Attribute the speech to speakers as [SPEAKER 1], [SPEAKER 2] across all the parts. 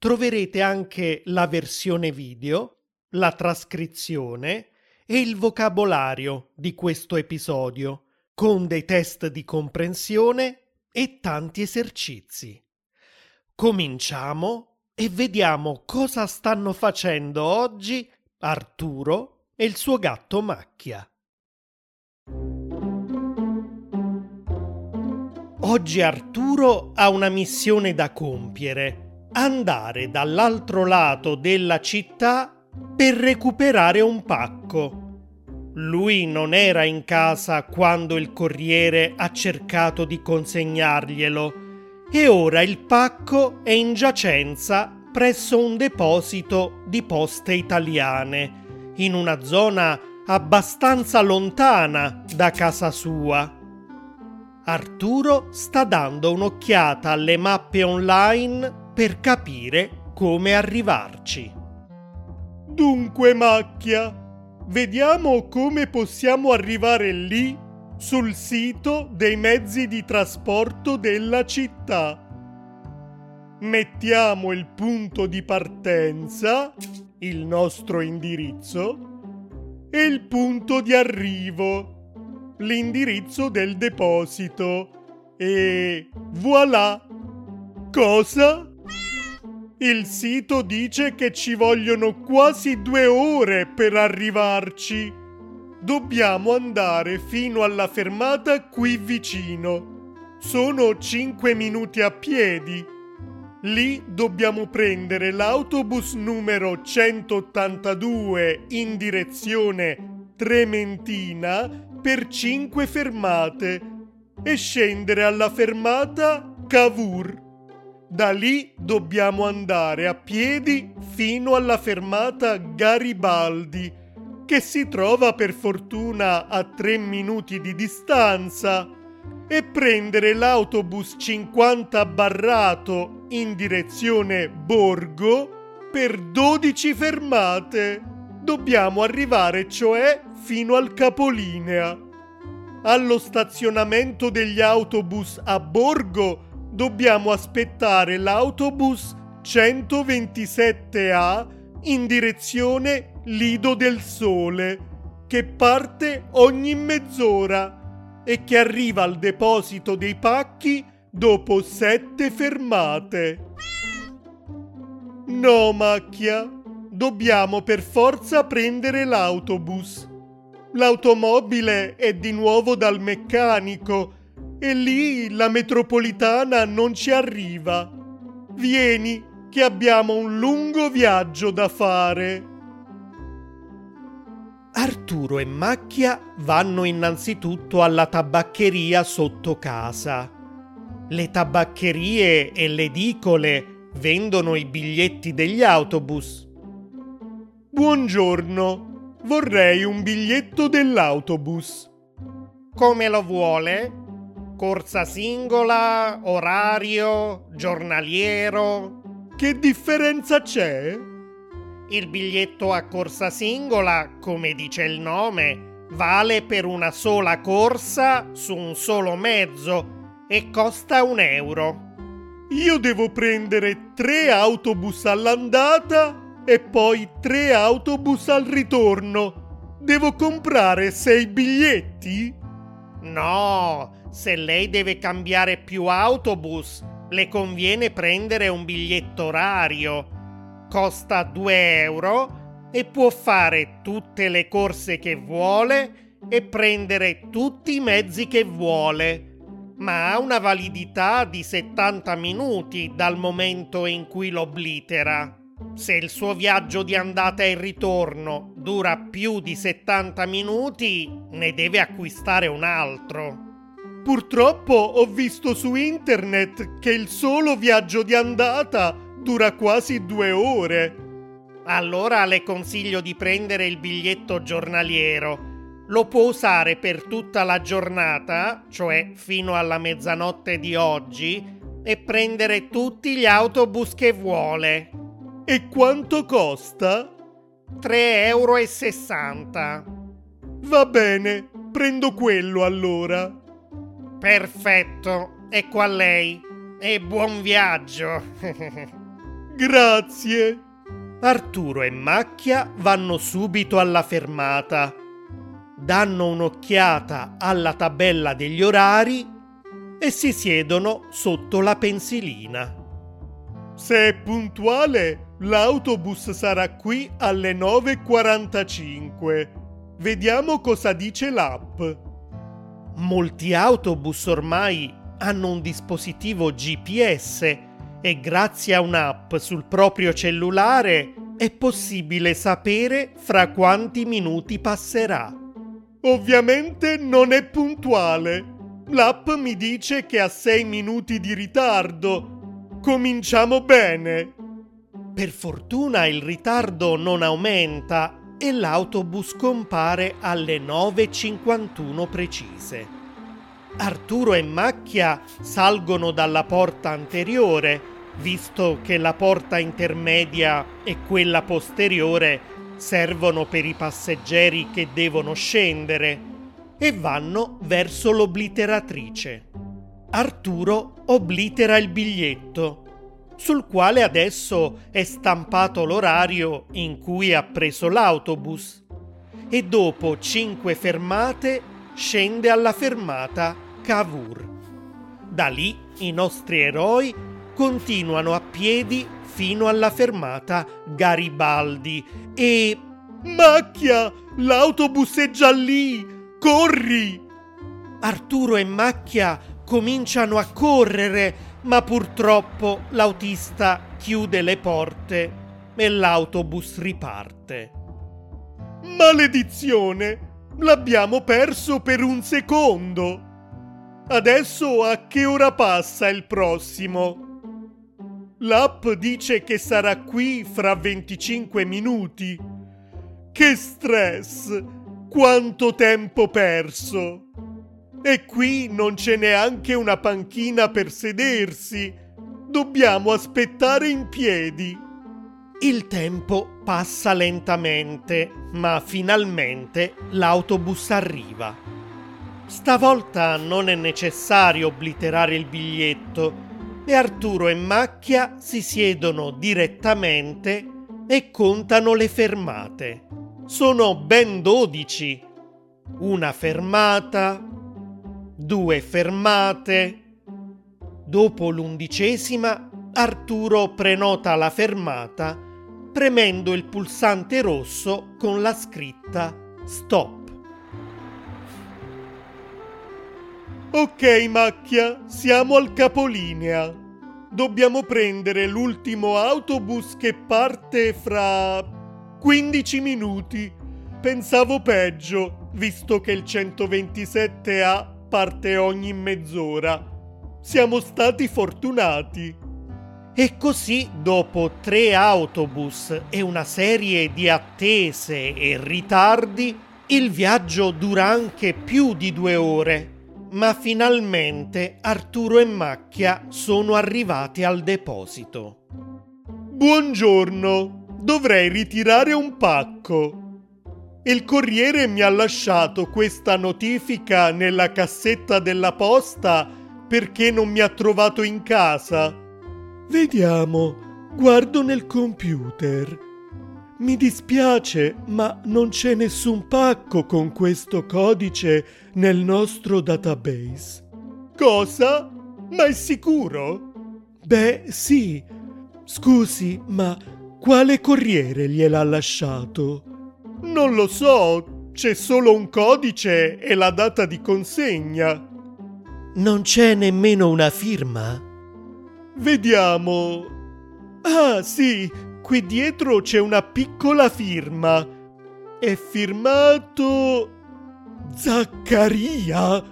[SPEAKER 1] troverete anche la versione video, la trascrizione e il vocabolario di questo episodio, con dei test di comprensione e tanti esercizi. Cominciamo e vediamo cosa stanno facendo oggi Arturo e il suo gatto Macchia. Oggi Arturo ha una missione da compiere, andare dall'altro lato della città per recuperare un pacco. Lui non era in casa quando il corriere ha cercato di consegnarglielo e ora il pacco è in giacenza presso un deposito di poste italiane, in una zona abbastanza lontana da casa sua. Arturo sta dando un'occhiata alle mappe online per capire come arrivarci.
[SPEAKER 2] Dunque, macchia, vediamo come possiamo arrivare lì sul sito dei mezzi di trasporto della città. Mettiamo il punto di partenza, il nostro indirizzo, e il punto di arrivo l'indirizzo del deposito e voilà! Cosa? Il sito dice che ci vogliono quasi due ore per arrivarci. Dobbiamo andare fino alla fermata qui vicino. Sono cinque minuti a piedi. Lì dobbiamo prendere l'autobus numero 182 in direzione Trementina per cinque fermate e scendere alla fermata Cavour. Da lì dobbiamo andare a piedi fino alla fermata Garibaldi, che si trova per fortuna a tre minuti di distanza, e prendere l'autobus 50 barrato in direzione Borgo per 12 fermate. Dobbiamo arrivare cioè fino al capolinea. Allo stazionamento degli autobus a Borgo dobbiamo aspettare l'autobus 127A in direzione Lido del Sole, che parte ogni mezz'ora e che arriva al deposito dei pacchi dopo sette fermate. No, macchia, dobbiamo per forza prendere l'autobus. L'automobile è di nuovo dal meccanico e lì la metropolitana non ci arriva. Vieni, che abbiamo un lungo viaggio da fare.
[SPEAKER 1] Arturo e Macchia vanno innanzitutto alla tabaccheria sotto casa. Le tabaccherie e le edicole vendono i biglietti degli autobus.
[SPEAKER 2] Buongiorno, Vorrei un biglietto dell'autobus.
[SPEAKER 3] Come lo vuole? Corsa singola, orario, giornaliero?
[SPEAKER 2] Che differenza c'è?
[SPEAKER 3] Il biglietto a corsa singola, come dice il nome, vale per una sola corsa su un solo mezzo e costa un euro.
[SPEAKER 2] Io devo prendere tre autobus all'andata e poi tre autobus al ritorno. Devo comprare sei biglietti?
[SPEAKER 3] No, se lei deve cambiare più autobus, le conviene prendere un biglietto orario. Costa 2 euro e può fare tutte le corse che vuole e prendere tutti i mezzi che vuole, ma ha una validità di 70 minuti dal momento in cui lo oblitera. Se il suo viaggio di andata e ritorno dura più di 70 minuti, ne deve acquistare un altro.
[SPEAKER 2] Purtroppo ho visto su internet che il solo viaggio di andata dura quasi due ore.
[SPEAKER 3] Allora le consiglio di prendere il biglietto giornaliero. Lo può usare per tutta la giornata, cioè fino alla mezzanotte di oggi, e prendere tutti gli autobus che vuole.
[SPEAKER 2] E quanto costa?
[SPEAKER 3] 3,60 euro.
[SPEAKER 2] Va bene, prendo quello allora.
[SPEAKER 3] Perfetto, ecco a lei. E buon viaggio.
[SPEAKER 2] Grazie.
[SPEAKER 1] Arturo e Macchia vanno subito alla fermata. Danno un'occhiata alla tabella degli orari e si siedono sotto la pensilina.
[SPEAKER 2] Se è puntuale, l'autobus sarà qui alle 9.45. Vediamo cosa dice l'app.
[SPEAKER 1] Molti autobus ormai hanno un dispositivo GPS e grazie a un'app sul proprio cellulare è possibile sapere fra quanti minuti passerà.
[SPEAKER 2] Ovviamente non è puntuale. L'app mi dice che ha 6 minuti di ritardo. Cominciamo bene.
[SPEAKER 1] Per fortuna il ritardo non aumenta e l'autobus compare alle 9.51 precise. Arturo e Macchia salgono dalla porta anteriore, visto che la porta intermedia e quella posteriore servono per i passeggeri che devono scendere e vanno verso l'obliteratrice. Arturo oblitera il biglietto sul quale adesso è stampato l'orario in cui ha preso l'autobus e dopo cinque fermate scende alla fermata Cavour. Da lì i nostri eroi continuano a piedi fino alla fermata Garibaldi e...
[SPEAKER 2] Macchia! L'autobus è già lì! Corri!
[SPEAKER 1] Arturo e Macchia cominciano a correre ma purtroppo l'autista chiude le porte e l'autobus riparte.
[SPEAKER 2] Maledizione! L'abbiamo perso per un secondo! Adesso a che ora passa il prossimo? L'app dice che sarà qui fra 25 minuti. Che stress! Quanto tempo perso! E qui non c'è neanche una panchina per sedersi. Dobbiamo aspettare in piedi.
[SPEAKER 1] Il tempo passa lentamente, ma finalmente l'autobus arriva. Stavolta non è necessario obliterare il biglietto e Arturo e Macchia si siedono direttamente e contano le fermate. Sono ben dodici. Una fermata, due fermate. Dopo l'undicesima, Arturo prenota la fermata premendo il pulsante rosso con la scritta Stop.
[SPEAKER 2] Ok, macchia, siamo al capolinea. Dobbiamo prendere l'ultimo autobus che parte fra 15 minuti. Pensavo peggio, visto che il 127A parte ogni mezz'ora. Siamo stati fortunati.
[SPEAKER 1] E così, dopo tre autobus e una serie di attese e ritardi, il viaggio dura anche più di due ore. Ma finalmente Arturo e Macchia sono arrivati al deposito.
[SPEAKER 2] Buongiorno, dovrei ritirare un pacco. Il corriere mi ha lasciato questa notifica nella cassetta della posta perché non mi ha trovato in casa. Vediamo, guardo nel computer. Mi dispiace, ma non c'è nessun pacco con questo codice nel nostro database. Cosa? Ma è sicuro? Beh, sì. Scusi, ma quale corriere gliel'ha lasciato? Non lo so, c'è solo un codice e la data di consegna.
[SPEAKER 1] Non c'è nemmeno una firma?
[SPEAKER 2] Vediamo. Ah, sì, qui dietro c'è una piccola firma. È firmato Zaccaria.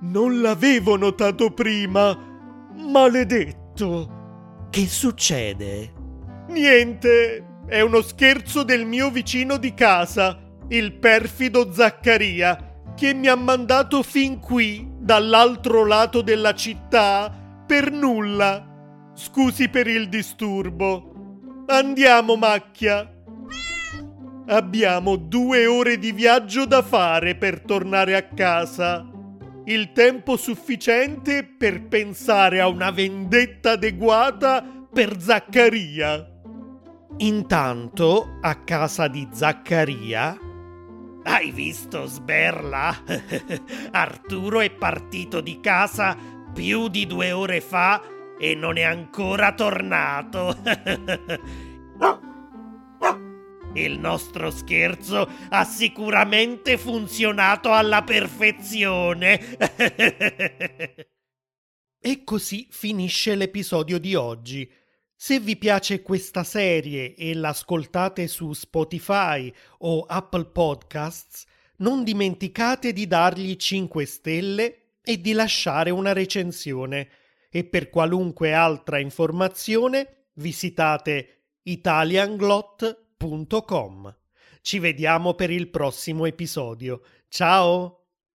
[SPEAKER 2] Non l'avevo notato prima. Maledetto.
[SPEAKER 1] Che succede?
[SPEAKER 2] Niente, È uno scherzo del mio vicino di casa, il perfido Zaccaria, che mi ha mandato fin qui, dall'altro lato della città, per nulla. Scusi per il disturbo. Andiamo, macchia. Abbiamo due ore di viaggio da fare per tornare a casa. Il tempo sufficiente per pensare a una vendetta adeguata per Zaccaria.
[SPEAKER 1] Intanto, a casa di Zaccaria...
[SPEAKER 3] Hai visto, Sberla? Arturo è partito di casa più di due ore fa e non è ancora tornato. Il nostro scherzo ha sicuramente funzionato alla perfezione.
[SPEAKER 1] e così finisce l'episodio di oggi. Se vi piace questa serie e l'ascoltate su Spotify o Apple Podcasts, non dimenticate di dargli 5 stelle e di lasciare una recensione. E per qualunque altra informazione visitate italianglot.com. Ci vediamo per il prossimo episodio. Ciao!